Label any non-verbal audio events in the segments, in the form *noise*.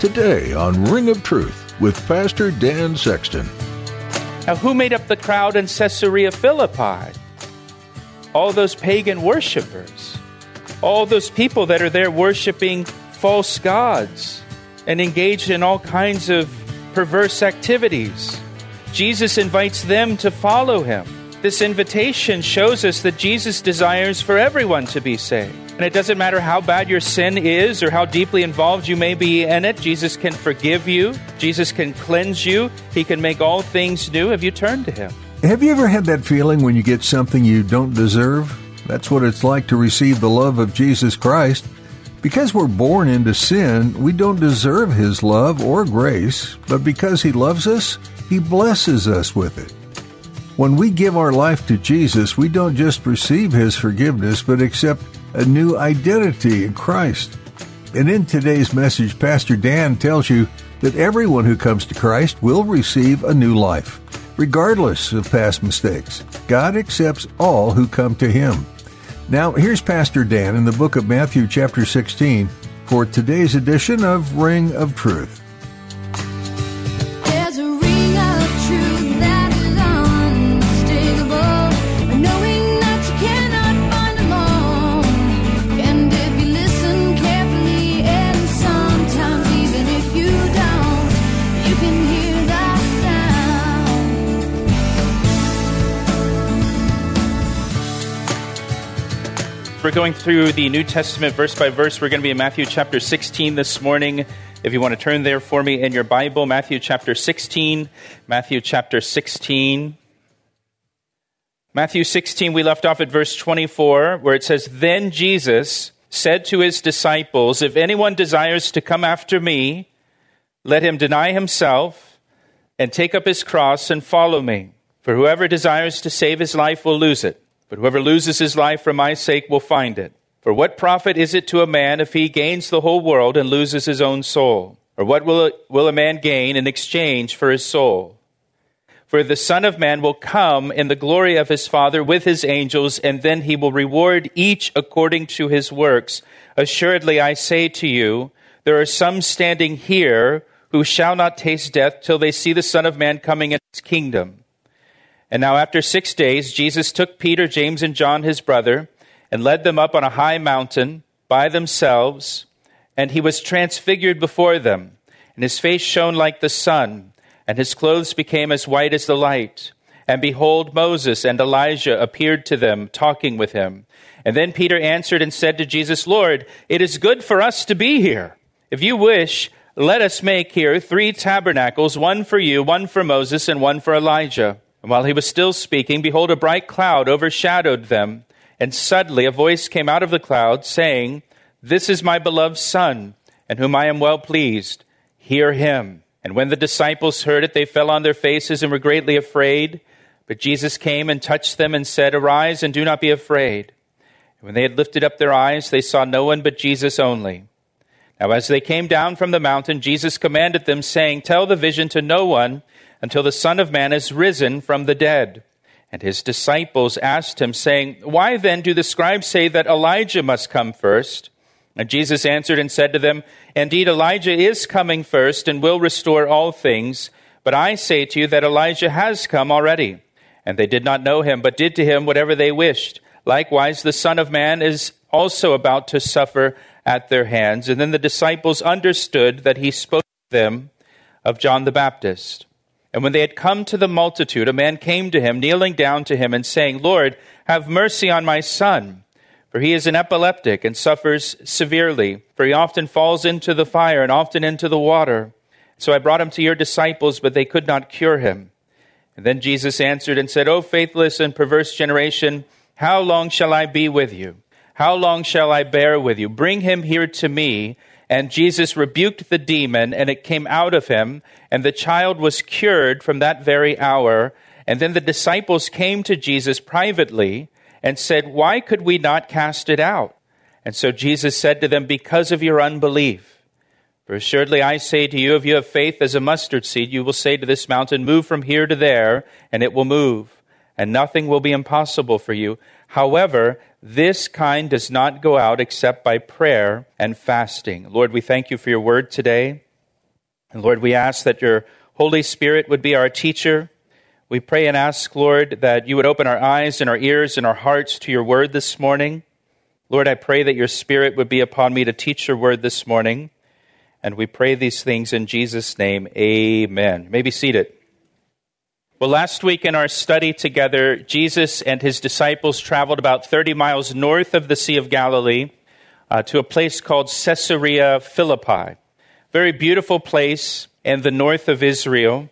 Today on Ring of Truth with Pastor Dan Sexton. Now, who made up the crowd in Caesarea Philippi? All those pagan worshippers. All those people that are there worshiping false gods and engaged in all kinds of perverse activities. Jesus invites them to follow him. This invitation shows us that Jesus desires for everyone to be saved. And it doesn't matter how bad your sin is or how deeply involved you may be in it, Jesus can forgive you, Jesus can cleanse you, He can make all things new if you turn to Him. Have you ever had that feeling when you get something you don't deserve? That's what it's like to receive the love of Jesus Christ. Because we're born into sin, we don't deserve His love or grace, but because He loves us, He blesses us with it. When we give our life to Jesus, we don't just receive His forgiveness, but accept a new identity in Christ. And in today's message, Pastor Dan tells you that everyone who comes to Christ will receive a new life, regardless of past mistakes. God accepts all who come to Him. Now, here's Pastor Dan in the book of Matthew, chapter 16, for today's edition of Ring of Truth. We're going through the New Testament verse by verse. We're going to be in Matthew chapter 16 this morning. If you want to turn there for me in your Bible, Matthew chapter 16. Matthew chapter 16. Matthew 16, we left off at verse 24, where it says, Then Jesus said to his disciples, If anyone desires to come after me, let him deny himself and take up his cross and follow me. For whoever desires to save his life will lose it but whoever loses his life for my sake will find it. For what profit is it to a man if he gains the whole world and loses his own soul? Or what will a, will a man gain in exchange for his soul? For the Son of Man will come in the glory of his Father with his angels, and then he will reward each according to his works. Assuredly, I say to you, there are some standing here who shall not taste death till they see the Son of Man coming in his kingdom. And now, after six days, Jesus took Peter, James, and John, his brother, and led them up on a high mountain by themselves, and he was transfigured before them, and his face shone like the sun, and his clothes became as white as the light. And behold, Moses and Elijah appeared to them, talking with him. And then Peter answered and said to Jesus, Lord, it is good for us to be here. If you wish, let us make here three tabernacles, one for you, one for Moses, and one for Elijah. And while he was still speaking, behold, a bright cloud overshadowed them. And suddenly a voice came out of the cloud, saying, This is my beloved Son, in whom I am well pleased. Hear him. And when the disciples heard it, they fell on their faces and were greatly afraid. But Jesus came and touched them and said, Arise and do not be afraid. And when they had lifted up their eyes, they saw no one but Jesus only. Now, as they came down from the mountain, Jesus commanded them, saying, Tell the vision to no one until the Son of Man is risen from the dead. And his disciples asked him, saying, Why then do the scribes say that Elijah must come first? And Jesus answered and said to them, Indeed, Elijah is coming first and will restore all things. But I say to you that Elijah has come already. And they did not know him, but did to him whatever they wished. Likewise, the Son of Man is also about to suffer at their hands. And then the disciples understood that he spoke to them of John the Baptist. And when they had come to the multitude, a man came to him, kneeling down to him and saying, Lord, have mercy on my son, for he is an epileptic and suffers severely, for he often falls into the fire and often into the water. So I brought him to your disciples, but they could not cure him. And then Jesus answered and said, O faithless and perverse generation, how long shall I be with you? How long shall I bear with you? Bring him here to me. And Jesus rebuked the demon, and it came out of him, and the child was cured from that very hour. And then the disciples came to Jesus privately and said, Why could we not cast it out? And so Jesus said to them, Because of your unbelief. For assuredly I say to you, if you have faith as a mustard seed, you will say to this mountain, Move from here to there, and it will move, and nothing will be impossible for you. However, this kind does not go out except by prayer and fasting. Lord, we thank you for your word today. And Lord, we ask that your Holy Spirit would be our teacher. We pray and ask, Lord, that you would open our eyes and our ears and our hearts to your word this morning. Lord, I pray that your Spirit would be upon me to teach your word this morning. And we pray these things in Jesus' name. Amen. You may be seated. Well, last week in our study together, Jesus and his disciples traveled about 30 miles north of the Sea of Galilee uh, to a place called Caesarea Philippi. Very beautiful place in the north of Israel.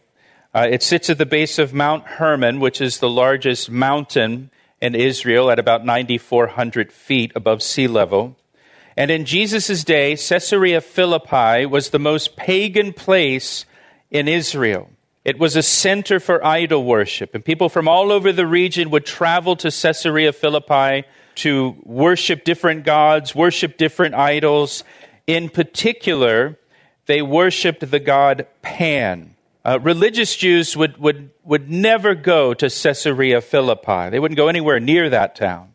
Uh, it sits at the base of Mount Hermon, which is the largest mountain in Israel at about 9,400 feet above sea level. And in Jesus' day, Caesarea Philippi was the most pagan place in Israel. It was a center for idol worship, and people from all over the region would travel to Caesarea Philippi to worship different gods, worship different idols. In particular, they worshiped the god Pan. Uh, religious Jews would, would, would never go to Caesarea Philippi. They wouldn't go anywhere near that town.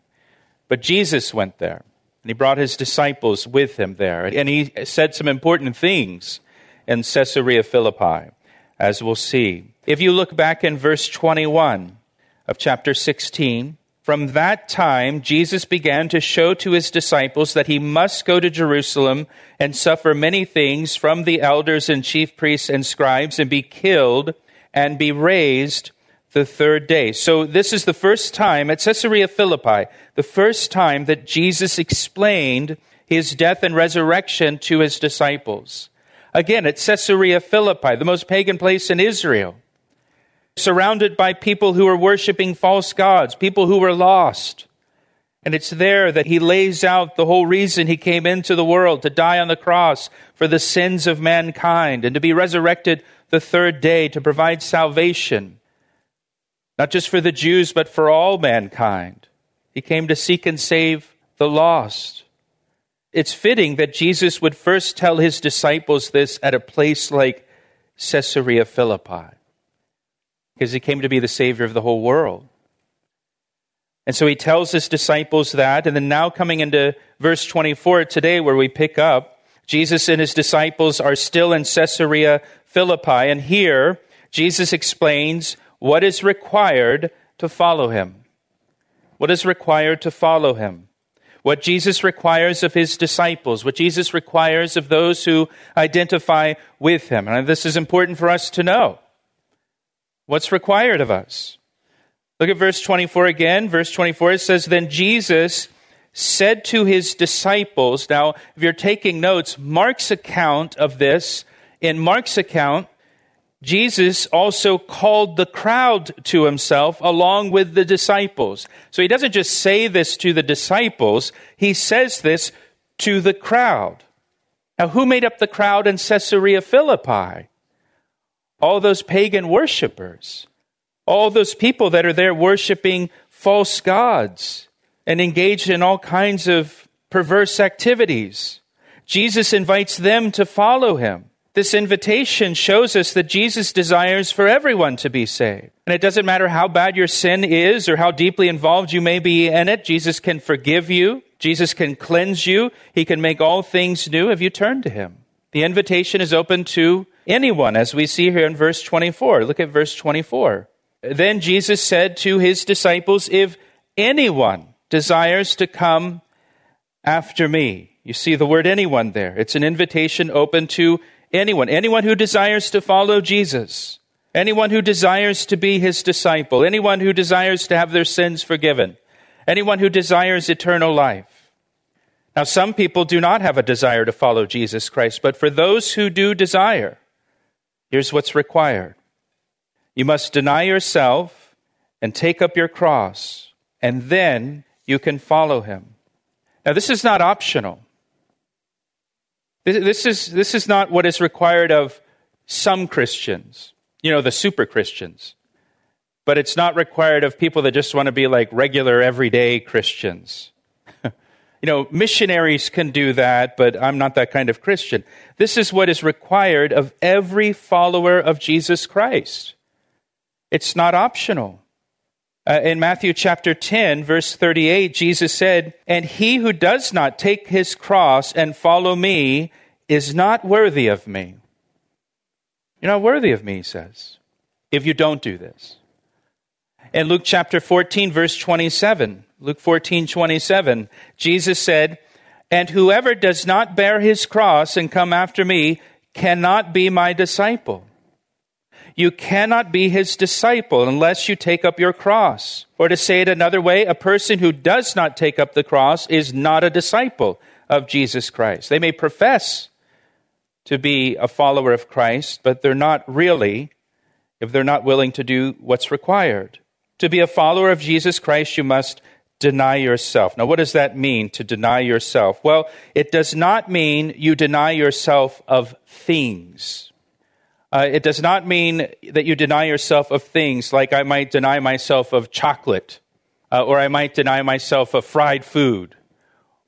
But Jesus went there. And he brought his disciples with him there. And he said some important things in Caesarea Philippi, as we'll see. If you look back in verse 21 of chapter 16, from that time Jesus began to show to his disciples that he must go to Jerusalem and suffer many things from the elders and chief priests and scribes and be killed and be raised the third day. So this is the first time at Caesarea Philippi, the first time that Jesus explained his death and resurrection to his disciples. Again, at Caesarea Philippi, the most pagan place in Israel, surrounded by people who are worshiping false gods, people who were lost. And it's there that he lays out the whole reason he came into the world to die on the cross for the sins of mankind and to be resurrected the third day to provide salvation not just for the Jews, but for all mankind. He came to seek and save the lost. It's fitting that Jesus would first tell his disciples this at a place like Caesarea Philippi, because he came to be the Savior of the whole world. And so he tells his disciples that, and then now coming into verse 24 today, where we pick up, Jesus and his disciples are still in Caesarea Philippi, and here Jesus explains what is required to follow him. What is required to follow him? What Jesus requires of his disciples, what Jesus requires of those who identify with him. And this is important for us to know. What's required of us? Look at verse 24 again. Verse 24 it says, Then Jesus said to his disciples, now, if you're taking notes, Mark's account of this, in Mark's account, Jesus also called the crowd to himself along with the disciples. So he doesn't just say this to the disciples, he says this to the crowd. Now, who made up the crowd in Caesarea Philippi? All those pagan worshippers, all those people that are there worshiping false gods and engaged in all kinds of perverse activities. Jesus invites them to follow him. This invitation shows us that Jesus desires for everyone to be saved. And it doesn't matter how bad your sin is or how deeply involved you may be in it, Jesus can forgive you. Jesus can cleanse you. He can make all things new if you turn to Him. The invitation is open to anyone, as we see here in verse 24. Look at verse 24. Then Jesus said to His disciples, If anyone desires to come after me, you see the word anyone there. It's an invitation open to Anyone, anyone who desires to follow Jesus, anyone who desires to be his disciple, anyone who desires to have their sins forgiven, anyone who desires eternal life. Now, some people do not have a desire to follow Jesus Christ, but for those who do desire, here's what's required you must deny yourself and take up your cross, and then you can follow him. Now, this is not optional. This is, this is not what is required of some Christians, you know, the super Christians. But it's not required of people that just want to be like regular, everyday Christians. *laughs* you know, missionaries can do that, but I'm not that kind of Christian. This is what is required of every follower of Jesus Christ. It's not optional. Uh, in Matthew chapter 10, verse 38, Jesus said, And he who does not take his cross and follow me is not worthy of me. You're not worthy of me, he says, if you don't do this. In Luke chapter 14, verse 27, Luke 14, 27, Jesus said, And whoever does not bear his cross and come after me cannot be my disciple. You cannot be his disciple unless you take up your cross. Or to say it another way, a person who does not take up the cross is not a disciple of Jesus Christ. They may profess to be a follower of Christ, but they're not really if they're not willing to do what's required. To be a follower of Jesus Christ, you must deny yourself. Now, what does that mean to deny yourself? Well, it does not mean you deny yourself of things. Uh, it does not mean that you deny yourself of things like I might deny myself of chocolate, uh, or I might deny myself of fried food,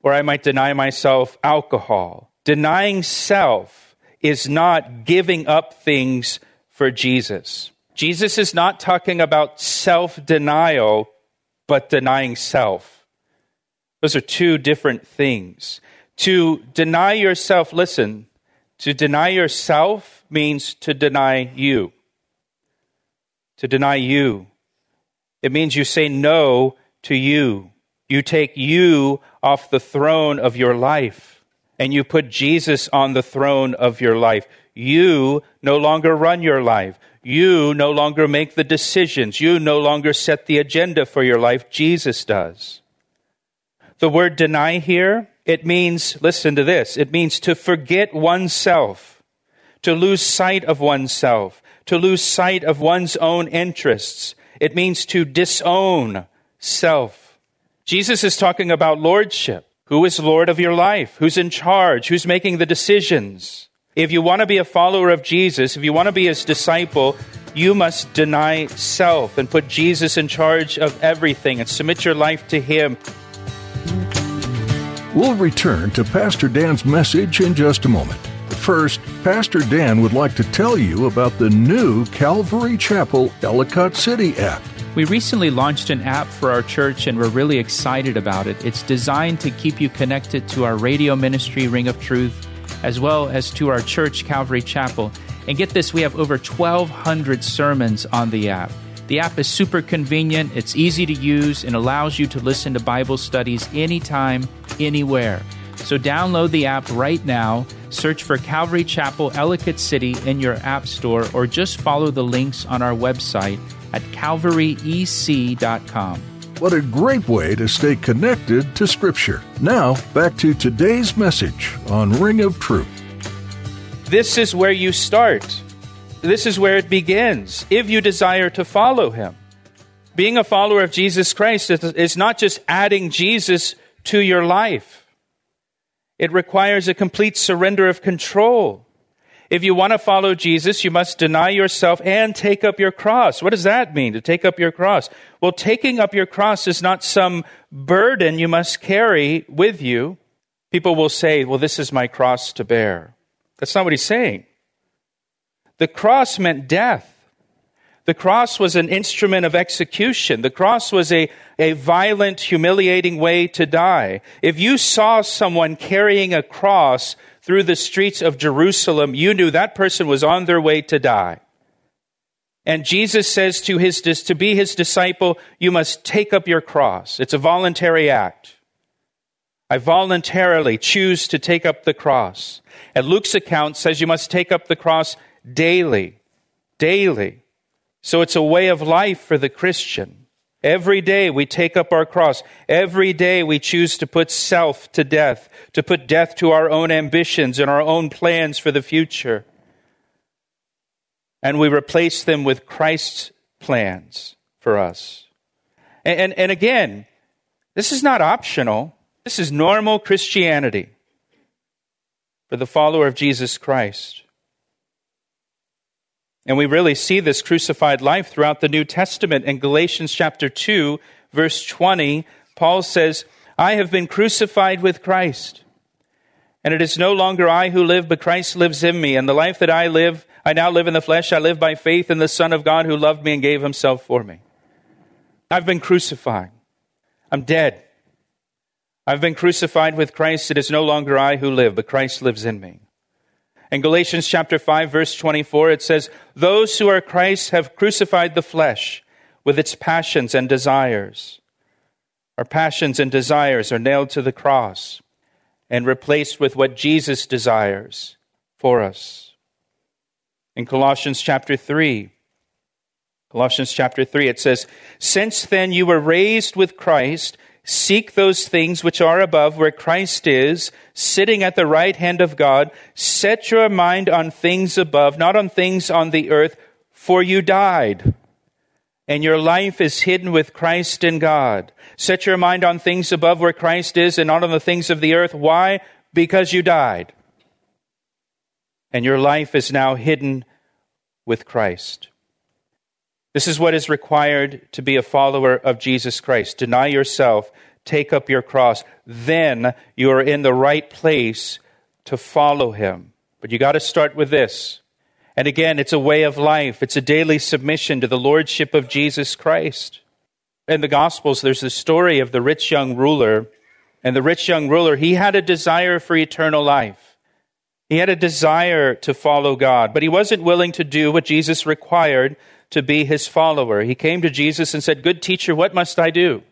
or I might deny myself alcohol. Denying self is not giving up things for Jesus. Jesus is not talking about self denial, but denying self. Those are two different things. To deny yourself, listen, to deny yourself means to deny you. To deny you. It means you say no to you. You take you off the throne of your life and you put Jesus on the throne of your life. You no longer run your life. You no longer make the decisions. You no longer set the agenda for your life. Jesus does. The word deny here it means, listen to this, it means to forget oneself, to lose sight of oneself, to lose sight of one's own interests. It means to disown self. Jesus is talking about lordship. Who is Lord of your life? Who's in charge? Who's making the decisions? If you want to be a follower of Jesus, if you want to be his disciple, you must deny self and put Jesus in charge of everything and submit your life to him. We'll return to Pastor Dan's message in just a moment. First, Pastor Dan would like to tell you about the new Calvary Chapel Ellicott City app. We recently launched an app for our church and we're really excited about it. It's designed to keep you connected to our radio ministry, Ring of Truth, as well as to our church, Calvary Chapel. And get this, we have over 1,200 sermons on the app. The app is super convenient, it's easy to use, and allows you to listen to Bible studies anytime, anywhere. So download the app right now, search for Calvary Chapel Ellicott City in your app store, or just follow the links on our website at calvaryec.com. What a great way to stay connected to Scripture. Now, back to today's message on Ring of Truth. This is where you start. This is where it begins, if you desire to follow him. Being a follower of Jesus Christ is not just adding Jesus to your life, it requires a complete surrender of control. If you want to follow Jesus, you must deny yourself and take up your cross. What does that mean, to take up your cross? Well, taking up your cross is not some burden you must carry with you. People will say, well, this is my cross to bear. That's not what he's saying. The cross meant death. The cross was an instrument of execution. The cross was a, a violent, humiliating way to die. If you saw someone carrying a cross through the streets of Jerusalem, you knew that person was on their way to die. And Jesus says to his, to be his disciple, you must take up your cross. It's a voluntary act. I voluntarily choose to take up the cross. And Luke's account says you must take up the cross daily, daily. So it's a way of life for the Christian. Every day we take up our cross. Every day we choose to put self to death, to put death to our own ambitions and our own plans for the future. And we replace them with Christ's plans for us. And, and, and again, this is not optional. This is normal Christianity. for the follower of Jesus Christ. And we really see this crucified life throughout the New Testament. In Galatians chapter 2, verse 20, Paul says, I have been crucified with Christ. And it is no longer I who live, but Christ lives in me. And the life that I live, I now live in the flesh. I live by faith in the Son of God who loved me and gave himself for me. I've been crucified. I'm dead. I've been crucified with Christ. It is no longer I who live, but Christ lives in me. In Galatians chapter 5 verse 24 it says, "Those who are Christ have crucified the flesh with its passions and desires." Our passions and desires are nailed to the cross and replaced with what Jesus desires for us. In Colossians chapter 3, Colossians chapter 3, it says, Since then you were raised with Christ, Seek those things which are above, where Christ is, sitting at the right hand of God. Set your mind on things above, not on things on the earth, for you died. And your life is hidden with Christ in God. Set your mind on things above where Christ is and not on the things of the earth. Why? Because you died. And your life is now hidden with Christ. This is what is required to be a follower of Jesus Christ. Deny yourself, take up your cross. Then you are in the right place to follow him. But you got to start with this. And again, it's a way of life, it's a daily submission to the lordship of Jesus Christ. In the Gospels, there's the story of the rich young ruler. And the rich young ruler, he had a desire for eternal life. He had a desire to follow God, but he wasn't willing to do what Jesus required to be his follower. He came to Jesus and said, Good teacher, what must I do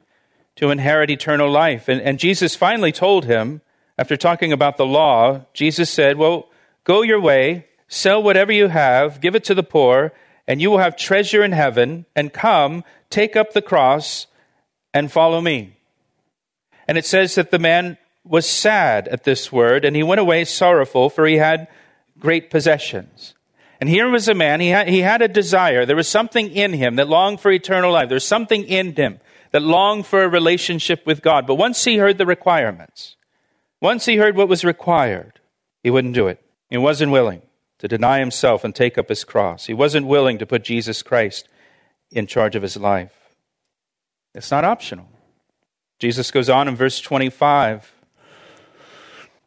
to inherit eternal life? And, and Jesus finally told him, after talking about the law, Jesus said, Well, go your way, sell whatever you have, give it to the poor, and you will have treasure in heaven, and come, take up the cross, and follow me. And it says that the man was sad at this word, and he went away sorrowful, for he had great possessions. And here was a man, he had, he had a desire. There was something in him that longed for eternal life. There's something in him that longed for a relationship with God. But once he heard the requirements, once he heard what was required, he wouldn't do it. He wasn't willing to deny himself and take up his cross. He wasn't willing to put Jesus Christ in charge of his life. It's not optional. Jesus goes on in verse 25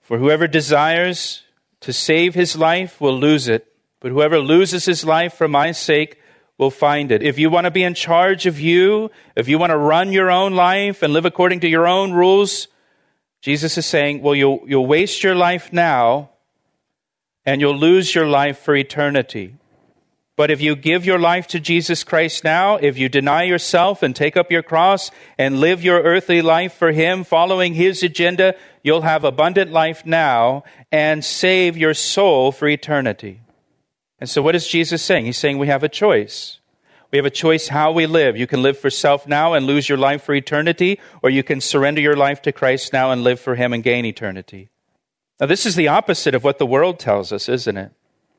For whoever desires to save his life will lose it but whoever loses his life for my sake will find it. If you want to be in charge of you, if you want to run your own life and live according to your own rules, Jesus is saying, well, you'll, you'll waste your life now and you'll lose your life for eternity. But if you give your life to Jesus Christ now, if you deny yourself and take up your cross and live your earthly life for Him, following His agenda, you'll have abundant life now and save your soul for eternity. And so, what is Jesus saying? He's saying we have a choice. We have a choice how we live. You can live for self now and lose your life for eternity, or you can surrender your life to Christ now and live for Him and gain eternity. Now, this is the opposite of what the world tells us, isn't it?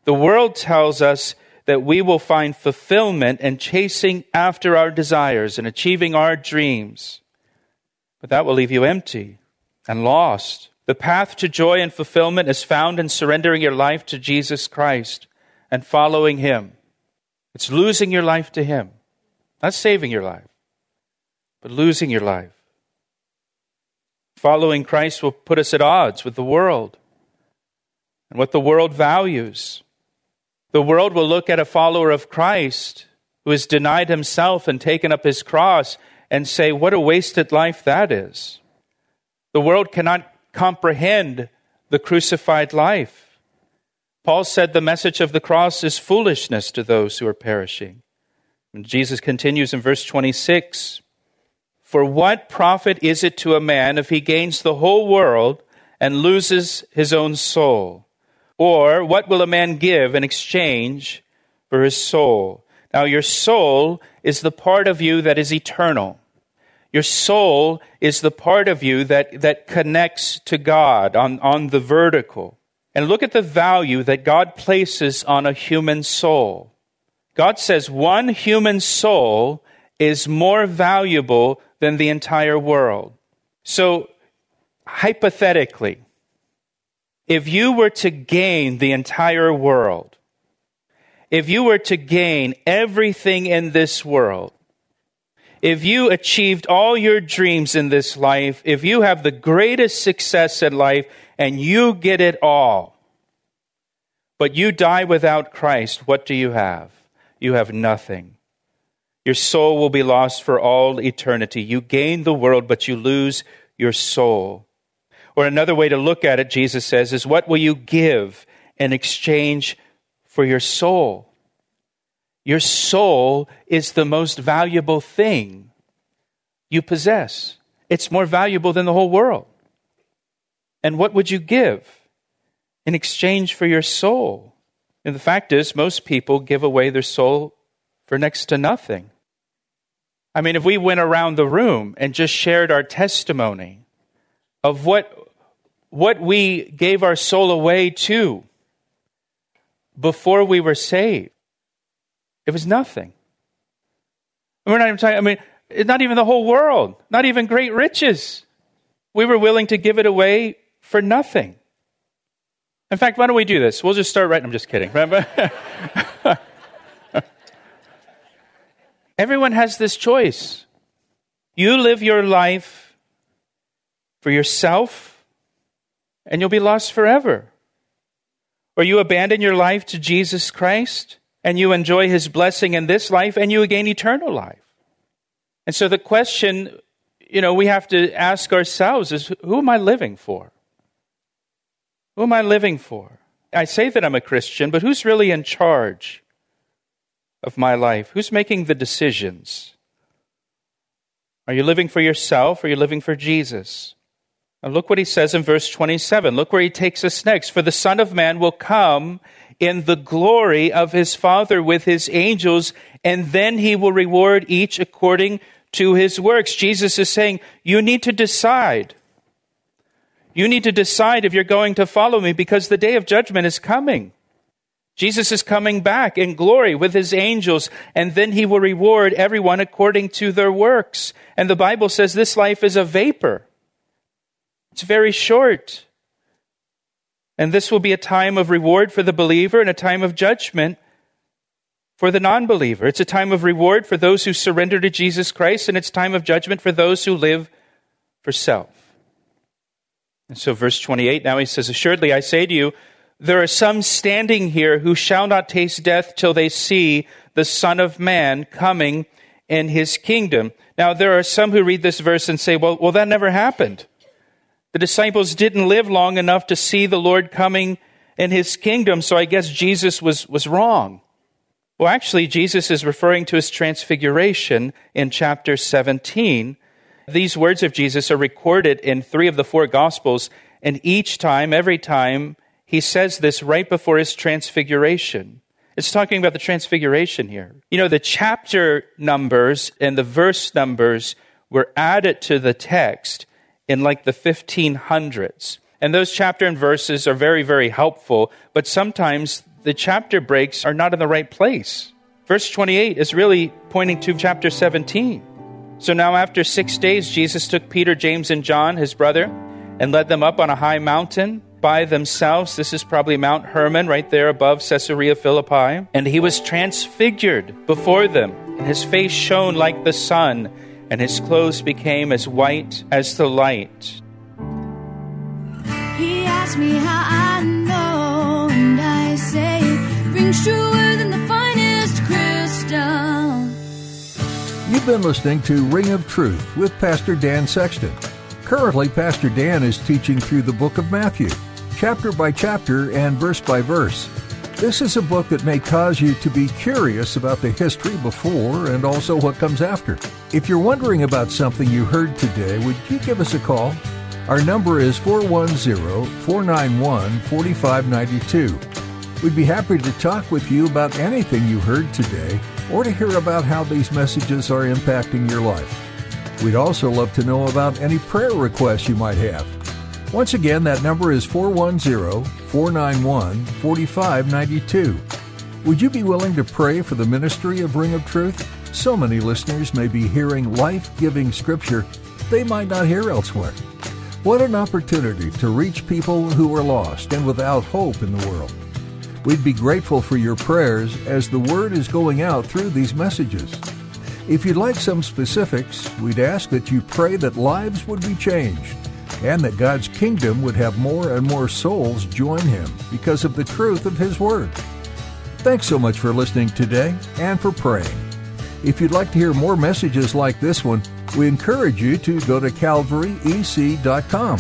The world tells us that we will find fulfillment in chasing after our desires and achieving our dreams. But that will leave you empty and lost. The path to joy and fulfillment is found in surrendering your life to Jesus Christ and following Him. It's losing your life to Him, not saving your life, but losing your life. Following Christ will put us at odds with the world and what the world values. The world will look at a follower of Christ who has denied himself and taken up his cross and say, What a wasted life that is. The world cannot comprehend the crucified life. Paul said the message of the cross is foolishness to those who are perishing. And Jesus continues in verse 26 For what profit is it to a man if he gains the whole world and loses his own soul? Or what will a man give in exchange for his soul? Now, your soul is the part of you that is eternal. Your soul is the part of you that, that connects to God on, on the vertical and look at the value that God places on a human soul. God says one human soul is more valuable than the entire world. So, hypothetically, If you were to gain the entire world, if you were to gain everything in this world, if you achieved all your dreams in this life, if you have the greatest success in life and you get it all, but you die without Christ, what do you have? You have nothing. Your soul will be lost for all eternity. You gain the world, but you lose your soul. Or another way to look at it, Jesus says, is what will you give in exchange for your soul? Your soul is the most valuable thing you possess. It's more valuable than the whole world. And what would you give in exchange for your soul? And the fact is, most people give away their soul for next to nothing. I mean, if we went around the room and just shared our testimony of what, what we gave our soul away to before we were saved, it was nothing. We're not even talking, I mean, not even the whole world, not even great riches. We were willing to give it away for nothing. In fact, why don't we do this? We'll just start right. I'm just kidding. Remember? *laughs* Everyone has this choice. You live your life for yourself, and you'll be lost forever. Or you abandon your life to Jesus Christ, and you enjoy his blessing in this life, and you gain eternal life. And so the question, you know, we have to ask ourselves is who am I living for? Who am I living for? I say that I'm a Christian, but who's really in charge of my life? Who's making the decisions? Are you living for yourself or are you living for Jesus? And look what he says in verse 27. Look where he takes us next. For the Son of Man will come in the glory of his Father with his angels, and then he will reward each according to his works. Jesus is saying, You need to decide. You need to decide if you're going to follow me because the day of judgment is coming. Jesus is coming back in glory with his angels, and then he will reward everyone according to their works. And the Bible says this life is a vapor, it's very short. And this will be a time of reward for the believer and a time of judgment for the non believer. It's a time of reward for those who surrender to Jesus Christ, and it's time of judgment for those who live for self. And so, verse 28 now he says, Assuredly, I say to you, there are some standing here who shall not taste death till they see the Son of Man coming in his kingdom. Now, there are some who read this verse and say, well, well, that never happened. The disciples didn't live long enough to see the Lord coming in his kingdom, so I guess Jesus was, was wrong. Well, actually, Jesus is referring to his transfiguration in chapter 17 these words of Jesus are recorded in three of the four Gospels, and each time, every time, he says this right before his transfiguration. It's talking about the transfiguration here. You know, the chapter numbers and the verse numbers were added to the text in like the 1500s. And those chapter and verses are very, very helpful, but sometimes the chapter breaks are not in the right place. Verse 28 is really pointing to chapter 17. So now, after six days, Jesus took Peter, James, and John, his brother, and led them up on a high mountain by themselves. This is probably Mount Hermon, right there above Caesarea Philippi. And he was transfigured before them, and his face shone like the sun, and his clothes became as white as the light. He asked me how I You've been listening to Ring of Truth with Pastor Dan Sexton. Currently, Pastor Dan is teaching through the book of Matthew, chapter by chapter and verse by verse. This is a book that may cause you to be curious about the history before and also what comes after. If you're wondering about something you heard today, would you give us a call? Our number is 410 491 4592. We'd be happy to talk with you about anything you heard today or to hear about how these messages are impacting your life. We'd also love to know about any prayer requests you might have. Once again, that number is 410 491 4592. Would you be willing to pray for the ministry of Ring of Truth? So many listeners may be hearing life giving scripture they might not hear elsewhere. What an opportunity to reach people who are lost and without hope in the world. We'd be grateful for your prayers as the word is going out through these messages. If you'd like some specifics, we'd ask that you pray that lives would be changed and that God's kingdom would have more and more souls join him because of the truth of his word. Thanks so much for listening today and for praying. If you'd like to hear more messages like this one, we encourage you to go to calvaryec.com.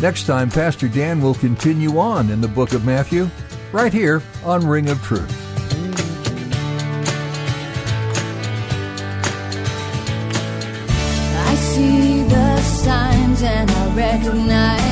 Next time, Pastor Dan will continue on in the book of Matthew, right here on Ring of Truth. I see the signs and I recognize